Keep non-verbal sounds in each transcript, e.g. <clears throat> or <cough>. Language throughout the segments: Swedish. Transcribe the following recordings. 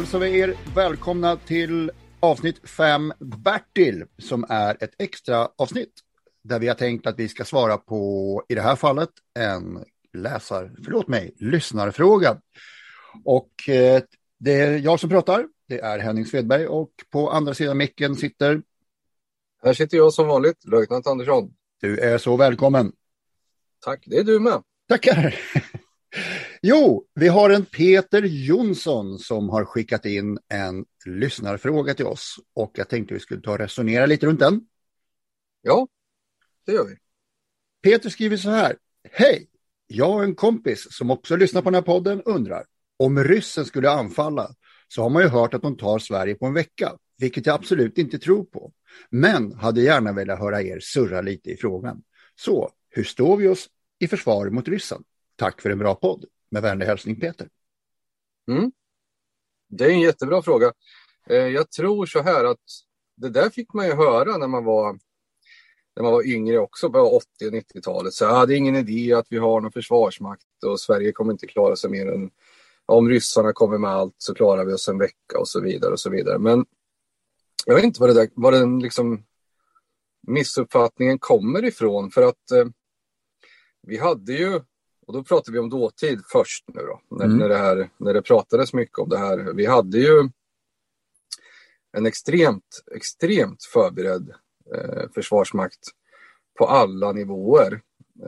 hälsar vi er välkomna till avsnitt 5 Bertil som är ett extra avsnitt där vi har tänkt att vi ska svara på, i det här fallet, en läsar, förlåt mig, lyssnarfråga. Och eh, det är jag som pratar, det är Henning Svedberg och på andra sidan micken sitter Här sitter jag som vanligt, löjtnant Andersson. du är så välkommen. Tack, det är du med. Tackar! Jo, vi har en Peter Jonsson som har skickat in en lyssnarfråga till oss och jag tänkte vi skulle ta och resonera lite runt den. Ja, det gör vi. Peter skriver så här. Hej! Jag och en kompis som också lyssnar på den här podden undrar. Om ryssen skulle anfalla så har man ju hört att de tar Sverige på en vecka, vilket jag absolut inte tror på. Men hade gärna velat höra er surra lite i frågan. Så, hur står vi oss i försvar mot ryssen? Tack för en bra podd. Med vänlig hälsning Peter. Mm. Det är en jättebra fråga. Eh, jag tror så här att det där fick man ju höra när man var, när man var yngre också, på 80 och 90-talet. Så ja, det är ingen idé att vi har någon försvarsmakt och Sverige kommer inte klara sig mer än om ryssarna kommer med allt så klarar vi oss en vecka och så vidare och så vidare. Men jag vet inte var, det där, var den liksom missuppfattningen kommer ifrån för att eh, vi hade ju och då pratar vi om dåtid först nu då, när, Mm. när, det här, när det pratades mycket om det här. Vi hade ju en extremt, extremt förberedd eh, försvarsmakt på alla nivåer.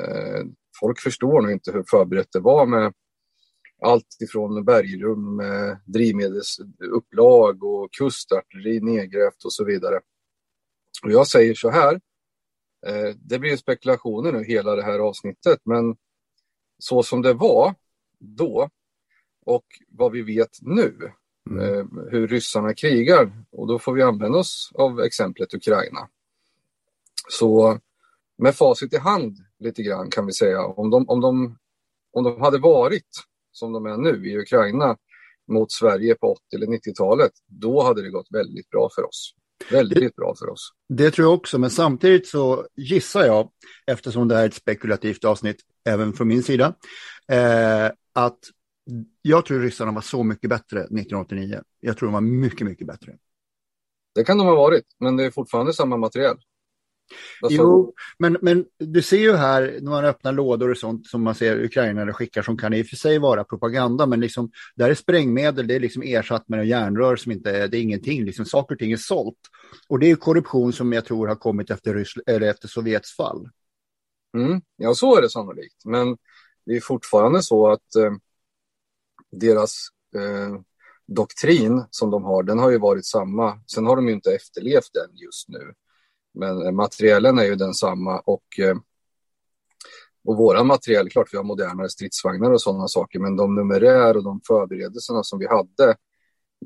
Eh, folk förstår nog inte hur förberett det var med allt ifrån bergrum, med drivmedelsupplag och kustartilleri nedgrävt och så vidare. Och jag säger så här, eh, det blir spekulationer nu hela det här avsnittet, men så som det var då och vad vi vet nu, eh, hur ryssarna krigar, och då får vi använda oss av exemplet Ukraina. Så med facit i hand lite grann kan vi säga, om de, om de, om de hade varit som de är nu i Ukraina mot Sverige på 80 eller 90-talet, då hade det gått väldigt bra för oss. Väldigt bra för oss. Det tror jag också, men samtidigt så gissar jag, eftersom det här är ett spekulativt avsnitt, även från min sida, eh, att jag tror ryssarna var så mycket bättre 1989. Jag tror de var mycket, mycket bättre. Det kan de ha varit, men det är fortfarande samma material. Alltså, Jo, men, men du ser ju här när man öppnar lådor och sånt som man ser ukrainare skickar som kan i och för sig vara propaganda, men liksom där är sprängmedel, det är liksom ersatt med en järnrör som inte är, det är ingenting, liksom saker och ting är sålt. Och det är korruption som jag tror har kommit efter, Ryssland, eller efter Sovjets fall. Mm, ja, så är det sannolikt. Men det är fortfarande så att eh, deras eh, doktrin som de har, den har ju varit samma. Sen har de ju inte efterlevt den just nu. Men eh, materiellen är ju densamma och, eh, och våran materiell, klart vi har modernare stridsvagnar och sådana saker, men de numerär och de förberedelserna som vi hade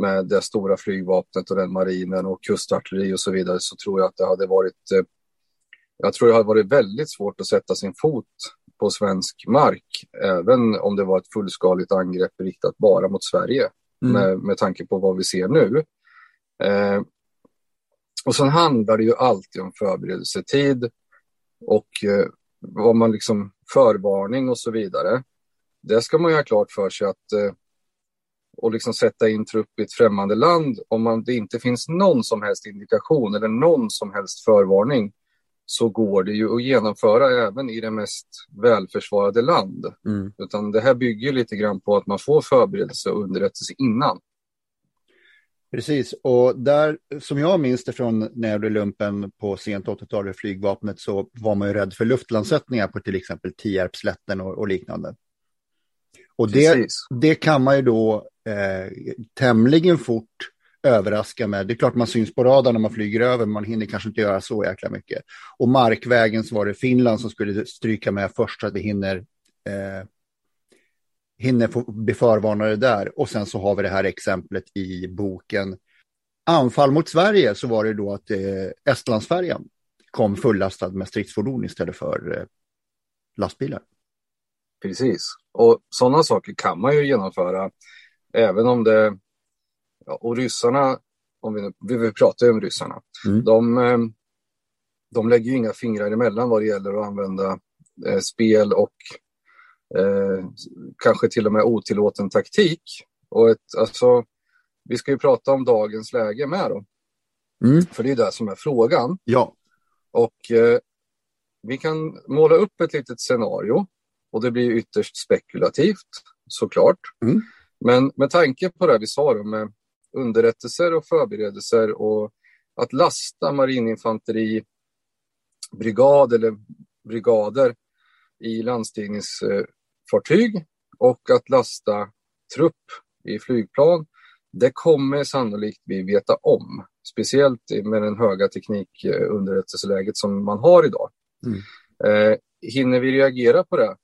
med det stora flygvapnet och den marinen och kustartilleri och så vidare så tror jag att det hade varit eh, jag tror det hade varit väldigt svårt att sätta sin fot på svensk mark, även om det var ett fullskaligt angrepp riktat bara mot Sverige, Mm. med, med tanke på vad vi ser nu. Eh, och sen handlar det ju alltid om förberedelsetid och eh, vad man liksom förvarning och så vidare. Det ska man ju ha klart för sig att eh, och liksom sätta in trupp i ett främmande land om man, det inte finns någon som helst indikation eller någon som helst förvarning så går det ju att genomföra även i det mest välförsvarade land. Mm. Utan det här bygger lite grann på att man får förberedelse och underrättelse innan. Precis, och där som jag minns det från när jag blev lumpen på sent 80-tal i flygvapnet så var man ju rädd för luftlandsättningar på till exempel Tierpslätten och, och liknande. Och det, det kan man ju då eh, tämligen fort överraska med. Det är klart man syns på radarn när man flyger över, men man hinner kanske inte göra så jäkla mycket. Och markvägen så var det Finland som skulle stryka med först så att vi hinner, eh, hinner få bli förvarnade där. Och sen så har vi det här exemplet i boken Anfall mot Sverige så var det då att eh, Estlandsfärjan kom fullastad med stridsfordon istället för eh, lastbilar. Precis, och sådana saker kan man ju genomföra även om det Ja, och ryssarna, om vi, vi, vi pratar ju om ryssarna, mm. de, eh, de lägger ju inga fingrar emellan vad det gäller att använda eh, spel och eh, kanske till och med otillåten taktik. Och ett, alltså, vi ska ju prata om dagens läge med då. Mm. För det är det som är frågan. Ja. Och eh, vi kan måla upp ett litet scenario och det blir ytterst spekulativt såklart. Mm. Men med tanke på det vi sa då med underrättelser och förberedelser och att lasta marininfanteribrigad eller brigader i landstigningsfartyg och att lasta trupp i flygplan. Det kommer sannolikt vi veta om, speciellt med den höga teknikunderrättelseläget som man har idag. Mm. Eh, hinner vi reagera på det?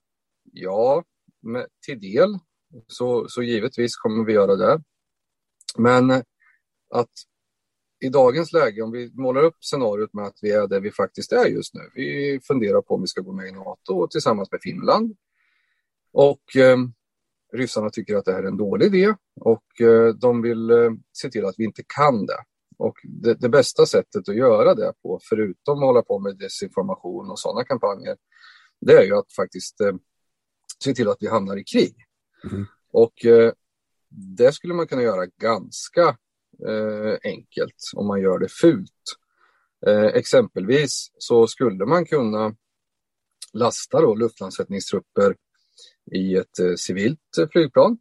Ja, med, till del. Så, så givetvis kommer vi göra det. Men att i dagens läge, om vi målar upp scenariot med att vi är där vi faktiskt är just nu. Vi funderar på om vi ska gå med i NATO tillsammans med Finland. Och eh, ryssarna tycker att det här är en dålig idé och eh, de vill eh, se till att vi inte kan det. Och det, det, bästa sättet att göra det på, förutom att hålla på med desinformation och sådana kampanjer, det är ju att faktiskt eh, se till att vi hamnar i krig. Mm. Och eh, det skulle man kunna göra ganska eh, enkelt om man gör det fult. Eh, exempelvis så skulle man kunna lasta då luftlandsättningstrupper i ett eh, civilt flygplan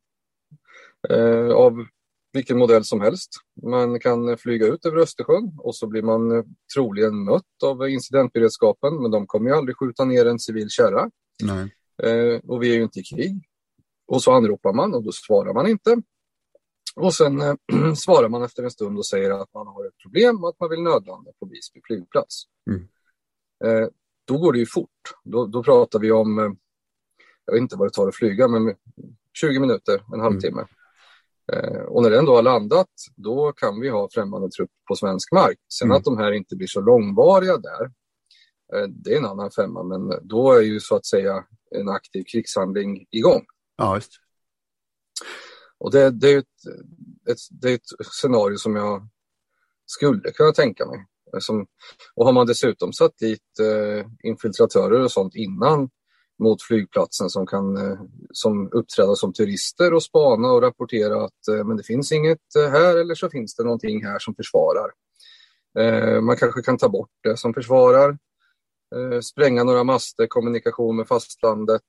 eh, av vilken modell som helst. Man kan flyga ut över Östersjön och så blir man eh, troligen mött av incidentberedskapen, men de kommer ju aldrig skjuta ner en civil kärra. Eh, och vi är ju inte i krig. Och så anropar man och då svarar man inte. Och sen eh, <clears throat> svarar man efter en stund och säger att man har ett problem och att man vill nödlanda på Visby flygplats. Mm. Eh, då går det ju fort. Då, då pratar vi om, eh, jag vet inte vad det tar att flyga, men 20 minuter, en halvtimme. Mm. Eh, och när den då har landat, då kan vi ha främmande trupp på svensk mark. Sen mm. att de här inte blir så långvariga där, eh, det är en annan femma, men då är ju så att säga en aktiv krigshandling igång. Ja, just. Och det, det är ett, ett, det är ett scenario som jag skulle kunna tänka mig. Som, och har man dessutom satt dit eh, infiltratörer och sånt innan mot flygplatsen som kan eh, som uppträda som turister och spana och rapportera att eh, men det finns inget eh, här eller så finns det någonting här som försvarar. Man kanske kan ta bort det som försvarar, spränga några master, kommunikation med fastlandet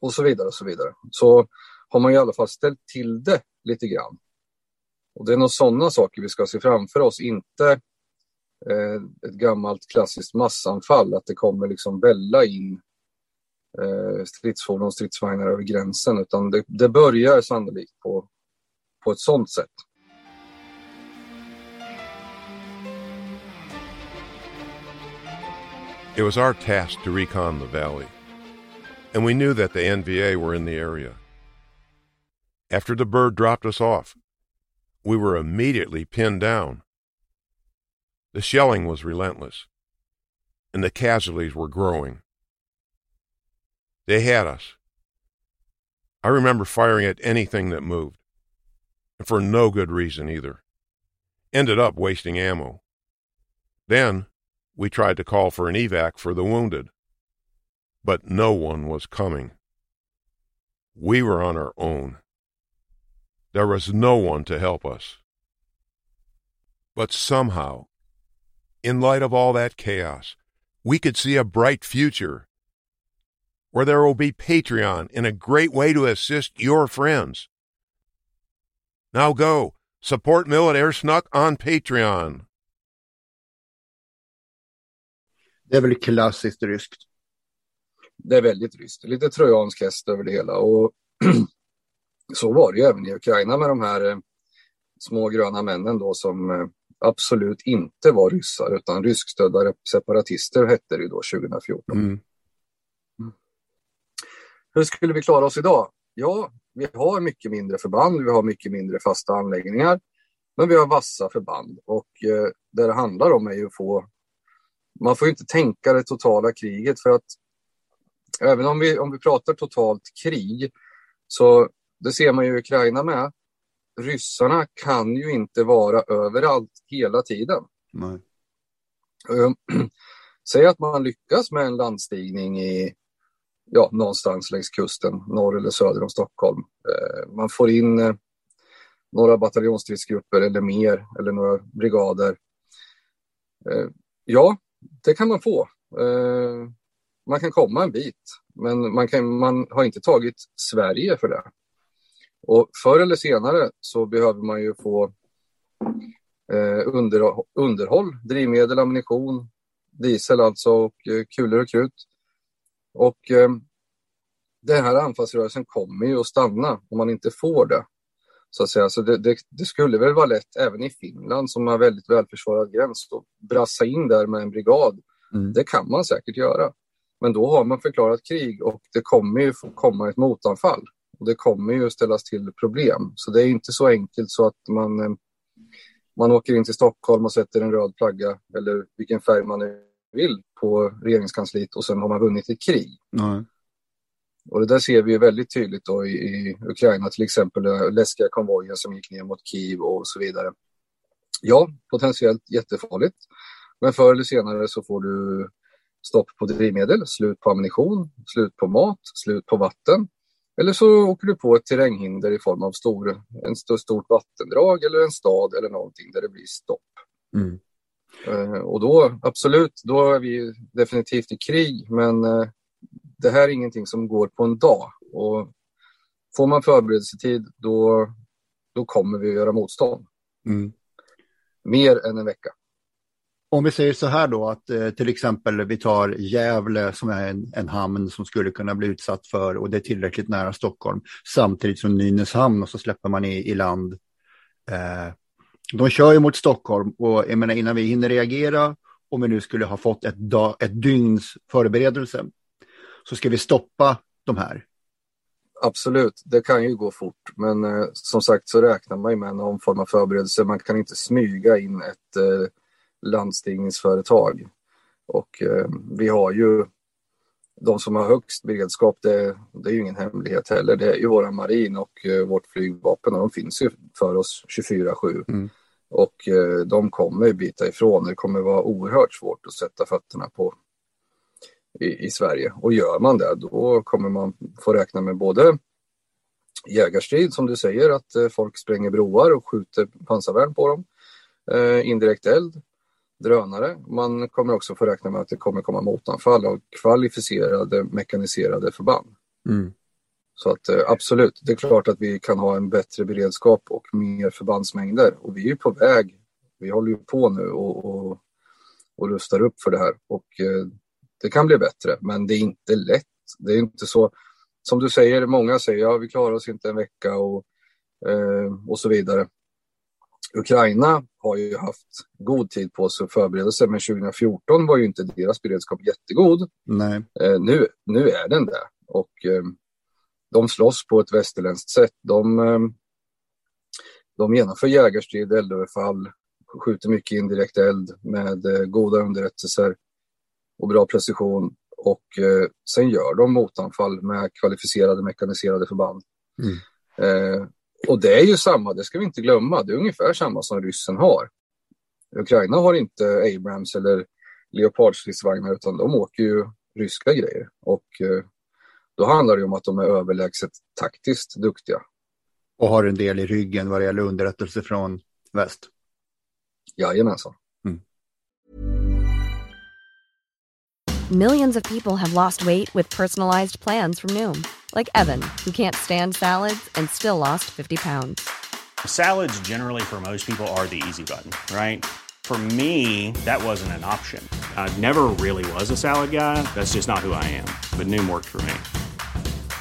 och så vidare och så vidare. Så har man i alla fall ställt till det lite grann. Och det är nog sådana saker vi ska se framför oss, inte ett gammalt klassiskt massanfall, att det kommer liksom välla in Eh, stridsfordon och stridsvagnar över gränsen, utan det, det börjar sannolikt på, på ett sådant sätt. It was our task to recon the valley. and we knew that the NVA were in the area. After the bird dropped us off, we were immediately pinned down. The shelling was relentless, and the casualties were growing. They had us. I remember firing at anything that moved, and for no good reason either. Ended up wasting ammo. Then we tried to call for an evac for the wounded but no one was coming. We were on our own. There was no one to help us. But somehow, in light of all that chaos, we could see a bright future where there will be Patreon and a great way to assist your friends. Now go, Support Mill Air Snuck on Patreon. Det är väl klassiskt ryskt. Det är väldigt ryskt. Lite trojansk häst över det hela. Och <clears throat> så var det ju även i Ukraina med de här eh, små gröna männen då som eh, absolut inte var ryssar utan ryskstödda separatister hette det då 2014. Mm. Hur skulle vi klara oss idag? Ja, vi har mycket mindre förband, vi har mycket mindre fasta anläggningar, men vi har vassa förband och eh, det det handlar om är ju att få man får inte tänka det totala kriget för att även om vi, om vi pratar totalt krig så det ser man ju i Ukraina med. Ryssarna kan ju inte vara överallt hela tiden. Nej. Ehm, <clears throat> säg att man lyckas med en landstigning i ja, någonstans längs kusten, norr eller söder om Stockholm. Eh, man får in eh, några bataljonsstridsgrupper eller mer, eller några brigader. Eh, ja, det kan man få. Man kan komma en bit, men man, kan, man har inte tagit Sverige för det. Och förr eller senare så behöver man ju få under, underhåll, drivmedel, ammunition, diesel alltså och kulor och krut. Och eh, den här anfallsrörelsen kommer ju att stanna om man inte får det. Så att säga. Så det, det, det, skulle väl vara lätt även i Finland som har väldigt välförsvarad gräns att brassa in där med en brigad. Mm. Det kan man säkert göra. Men då har man förklarat krig och det kommer ju komma ett motanfall. Och det kommer ju ställas till problem. Så det är inte så enkelt så att man, eh, man åker in till Stockholm och sätter en röd flagga eller vilken färg man vill på regeringskansliet och sen har man vunnit ett krig. Nej. Och det där ser vi ju väldigt tydligt då i, i Ukraina, till exempel den läskiga konvojen som gick ner mot Kiev och så vidare. Ja, potentiellt jättefarligt. Men förr eller senare så får du stopp på drivmedel, slut på ammunition, slut på mat, slut på vatten. Eller så åker du på ett terränghinder i form av stor, en st stort vattendrag eller en stad eller någonting där det blir stopp. Mm. Uh, och då, absolut, då är vi definitivt i krig, men uh, det här är ingenting som går på en dag. Och får man förberedelsetid, då, då kommer vi att göra motstånd. Mm. Mer än en vecka. Om vi säger så här då att eh, till exempel vi tar Gävle som är en, en, hamn som skulle kunna bli utsatt för och det är tillräckligt nära Stockholm samtidigt som Nynäshamn och så släpper man i, i land. Eh, de kör ju mot Stockholm och jag menar innan vi hinner reagera om vi nu skulle ha fått ett, dag, ett dygns förberedelse så ska vi stoppa de här. Absolut, det kan ju gå fort men eh, som sagt så räknar man ju med någon form av förberedelse. Man kan inte smyga in ett eh, landstigningsföretag. Och eh, vi har ju de som har högst beredskap, det, det, är ju ingen hemlighet heller. Det är ju våra marin och eh, vårt flygvapen och de finns ju för oss 24-7. Mm. Och eh, de kommer bita ifrån. Det kommer vara oerhört svårt att sätta fötterna på i, i, Sverige. Och gör man det, då kommer man få räkna med både jägarstrid, som du säger, att eh, folk spränger broar och skjuter pansarvärn på dem. Eh, indirekt eld drönare. Man kommer också få räkna med att det kommer komma motanfall av kvalificerade mekaniserade förband. Mm. Så att eh, absolut, det är klart att vi kan ha en bättre beredskap och mer förbandsmängder. Och vi är på väg. Vi håller ju på nu och, och, och rustar upp för det här. Och eh, det kan bli bättre, men det är inte lätt. Det är inte så, som du säger, många säger ja, vi klarar oss inte en vecka och, eh, och så vidare. Ukraina har ju haft god tid på sig att förbereda sig, men 2014 var ju inte deras beredskap jättegod. Nej. Nu, nu är den det och de slåss på ett västerländskt sätt. De, eh, de genomför jägarstrid, eldöverfall, skjuter mycket indirekt eld med eh, goda underrättelser och bra precision. Och eh, sen gör de motanfall med kvalificerade mekaniserade förband. Mm. Eh, och det är ju samma, det ska vi inte glömma, det är ungefär samma som ryssen har. Ukraina har inte Abrams eller Leopardstridsvagnar utan de åker ju ryska grejer. Och eh, då handlar det om att de är överlägset taktiskt duktiga. Och har en del i ryggen vad det gäller underrättelse från väst. Jajamensan. Mm. Millions of people have lost weight with personalized plans from Noom. Like Evan, who can't stand salads and still lost 50 pounds. Salads, generally, for most people, are the easy button, right? For me, that wasn't an option. I never really was a salad guy. That's just not who I am. But Noom worked for me.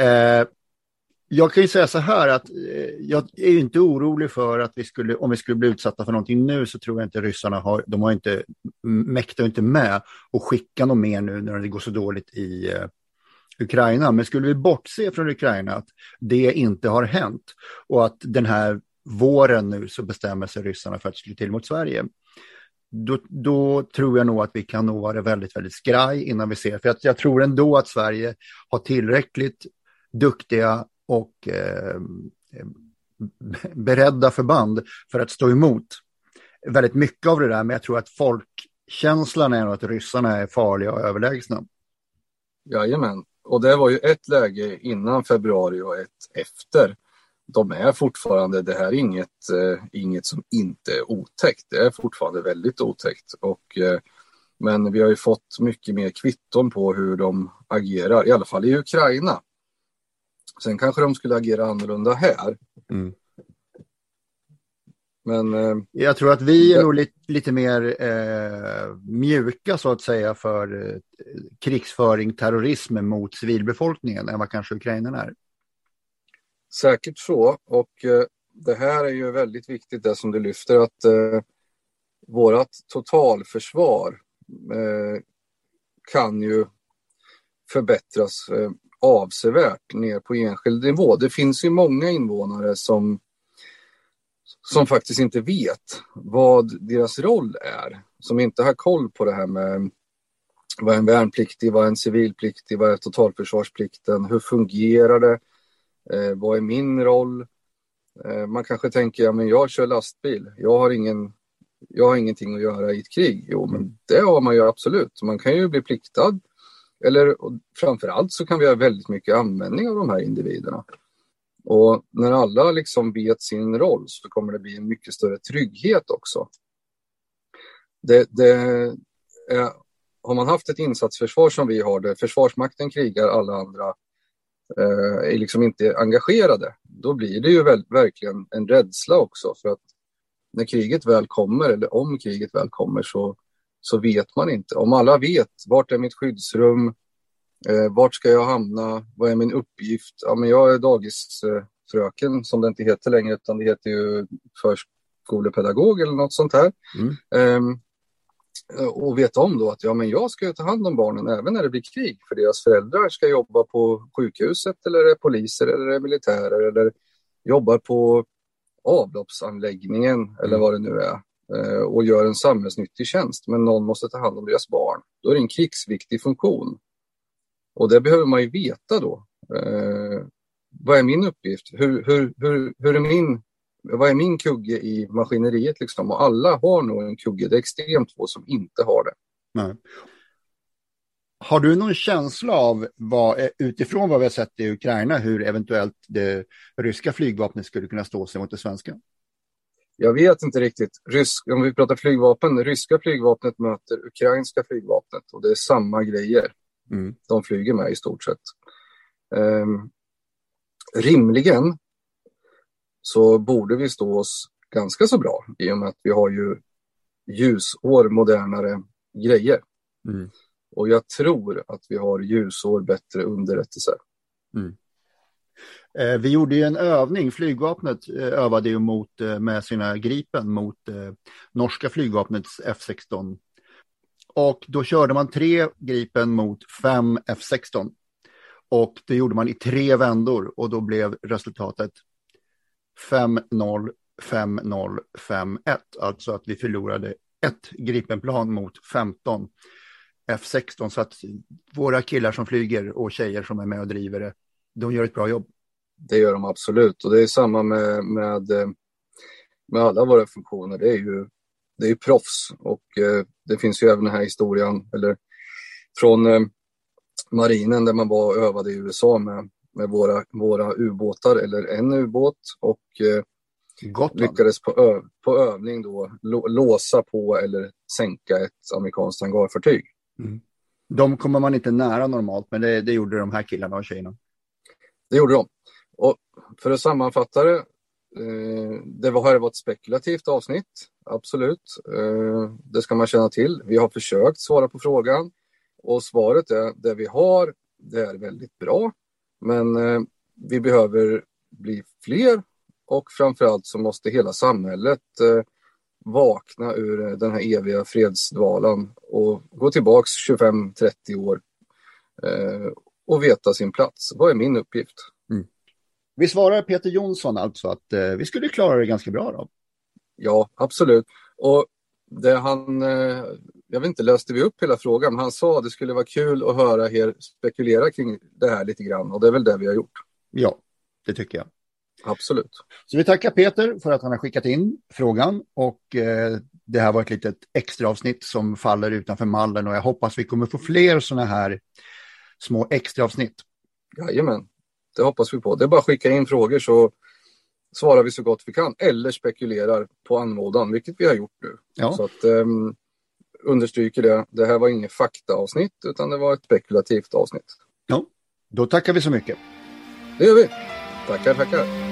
Eh, jag kan ju säga så här att eh, jag är ju inte orolig för att vi skulle, om vi skulle bli utsatta för någonting nu så tror jag inte ryssarna har, de har inte, mäktar inte med att skicka något mer nu när det går så dåligt i eh, Ukraina. Men skulle vi bortse från Ukraina att det inte har hänt och att den här våren nu så bestämmer sig ryssarna för att slå till mot Sverige. Då, då, tror jag nog att vi kan nog vara väldigt, väldigt skraj innan vi ser. För jag, jag tror ändå att Sverige har tillräckligt duktiga och eh, beredda förband för att stå emot väldigt mycket av det där. Men jag tror att folkkänslan är att ryssarna är farliga och överlägsna. Jajamän, och det var ju ett läge innan februari och ett efter de är fortfarande, det här är inget, eh, inget som inte är otäckt. Det är fortfarande väldigt otäckt. Och, eh, men vi har ju fått mycket mer kvitton på hur de agerar, i alla fall i Ukraina. Sen kanske de skulle agera annorlunda här. Mm. Men, eh, jag tror att vi är nog lite, lite mer eh, mjuka så att säga för eh, krigsföring, terrorism mot civilbefolkningen än vad kanske ukrainarna är. Säkert så. Och eh, det här är ju väldigt viktigt det som du lyfter att eh, vårat totalförsvar eh, kan ju förbättras eh, avsevärt ner på enskild nivå. Det finns ju många invånare som, som faktiskt inte vet vad deras roll är. Som inte har koll på det här med vad är en värnpliktig, vad är en civilpliktig, vad är totalförsvarsplikten, hur fungerar det? Eh, vad är min roll? Eh, man kanske tänker, ja men jag kör lastbil, jag har, ingen, jag har ingenting att göra i ett krig. Jo, men det har man ju absolut. Man kan ju bli pliktad. Eller framför allt så kan vi ha väldigt mycket användning av de här individerna. Och när alla liksom vet sin roll så kommer det bli en mycket större trygghet också. Det, det är, har man haft ett insatsförsvar som vi har, där Försvarsmakten krigar, alla andra eh, är liksom inte engagerade, då blir det ju väl, verkligen en rädsla också för att när kriget väl kommer, eller om kriget väl kommer, så, så vet man inte. Om alla vet, vart är mitt skyddsrum? Eh, vart ska jag hamna? Vad är min uppgift? Ja, men jag är dagisfröken, som det inte heter längre, utan det heter ju förskolepedagog eller något sånt här. Mm. Eh, och veta om då att ja, men jag ska ta hand om barnen även när det blir krig för deras föräldrar ska jobba på sjukhuset eller är poliser eller är militärer eller jobbar på avloppsanläggningen mm. eller vad det nu är Eh, och gör en samhällsnyttig tjänst men någon måste ta hand om deras barn. Då är det en krigsviktig funktion. Och det behöver man ju veta då. Eh, vad är min uppgift? Hur, hur, hur, hur är min vad är min kugge i maskineriet liksom? Och alla har nog en kugge. Det är extremt få som inte har det. Nej. Har du någon känsla av vad, eh, utifrån vad vi har sett i Ukraina, hur eventuellt det ryska flygvapnet skulle kunna stå sig mot det svenska? Jag vet inte riktigt. Rysk, om vi pratar flygvapen, ryska flygvapnet möter ukrainska flygvapnet och det är samma grejer. Mm. De flyger med i stort sett. Um, rimligen så borde vi stå oss ganska så bra i och med att vi har ju ljusår modernare grejer. Mm. Och jag tror att vi har ljusår bättre underrättelser. Mm. Eh, vi gjorde ju en övning, flygvapnet eh, övade ju mot, eh, med sina Gripen mot norska flygvapnets F16. Och då körde man tre Gripen mot fem F16. Och det gjorde man i tre vändor och då blev resultatet 5-0, 5-0, 5-1. Alltså att vi förlorade ett Gripenplan mot 15 F16. Så att våra killar som flyger och tjejer som är med och driver det, de gör ett bra jobb. Det gör de absolut och det är samma med, med, med alla våra funktioner. Det är ju det är proffs och eh, det finns ju även den här historien eller från eh, marinen där man var och övade i USA med, med våra, våra ubåtar eller en ubåt och eh, lyckades på, ö, på övning då låsa på eller sänka ett amerikanskt hangarfartyg. Mm. De kommer man inte nära normalt, men det, det gjorde de här killarna och tjejerna. Det gjorde de. För att sammanfatta det, eh, det har här var ett spekulativt avsnitt, absolut. Eh, det ska man känna till. Vi har försökt svara på frågan och svaret är det vi har, det är väldigt bra. Men eh, vi behöver bli fler och framförallt så måste hela samhället vakna ur den här eviga fredsdvalan och gå tillbaks 25-30 år och veta sin plats. Vad är min uppgift? Vi svarar Peter Jonsson alltså att eh, vi skulle klara det ganska bra då? Ja, absolut. Och det han, eh, jag vet inte, löste vi upp hela frågan, men han sa att det skulle vara kul att höra er spekulera kring det här lite grann och det är väl det vi har gjort. Ja, det tycker jag. Absolut. Så vi tackar Peter för att han har skickat in frågan och eh, det här var ett litet extra avsnitt som faller utanför mallen och jag hoppas vi kommer få fler sådana här små extra avsnitt. Jajamän, det hoppas vi på. Det är bara att skicka in frågor så svarar vi så gott vi kan eller spekulerar på anmodan, vilket vi har gjort nu. Ja. Så att um, understryker det. Det här var inget faktaavsnitt utan det var ett spekulativt avsnitt. Ja, då tackar vi så mycket. Det gör vi. Tackar, tackar.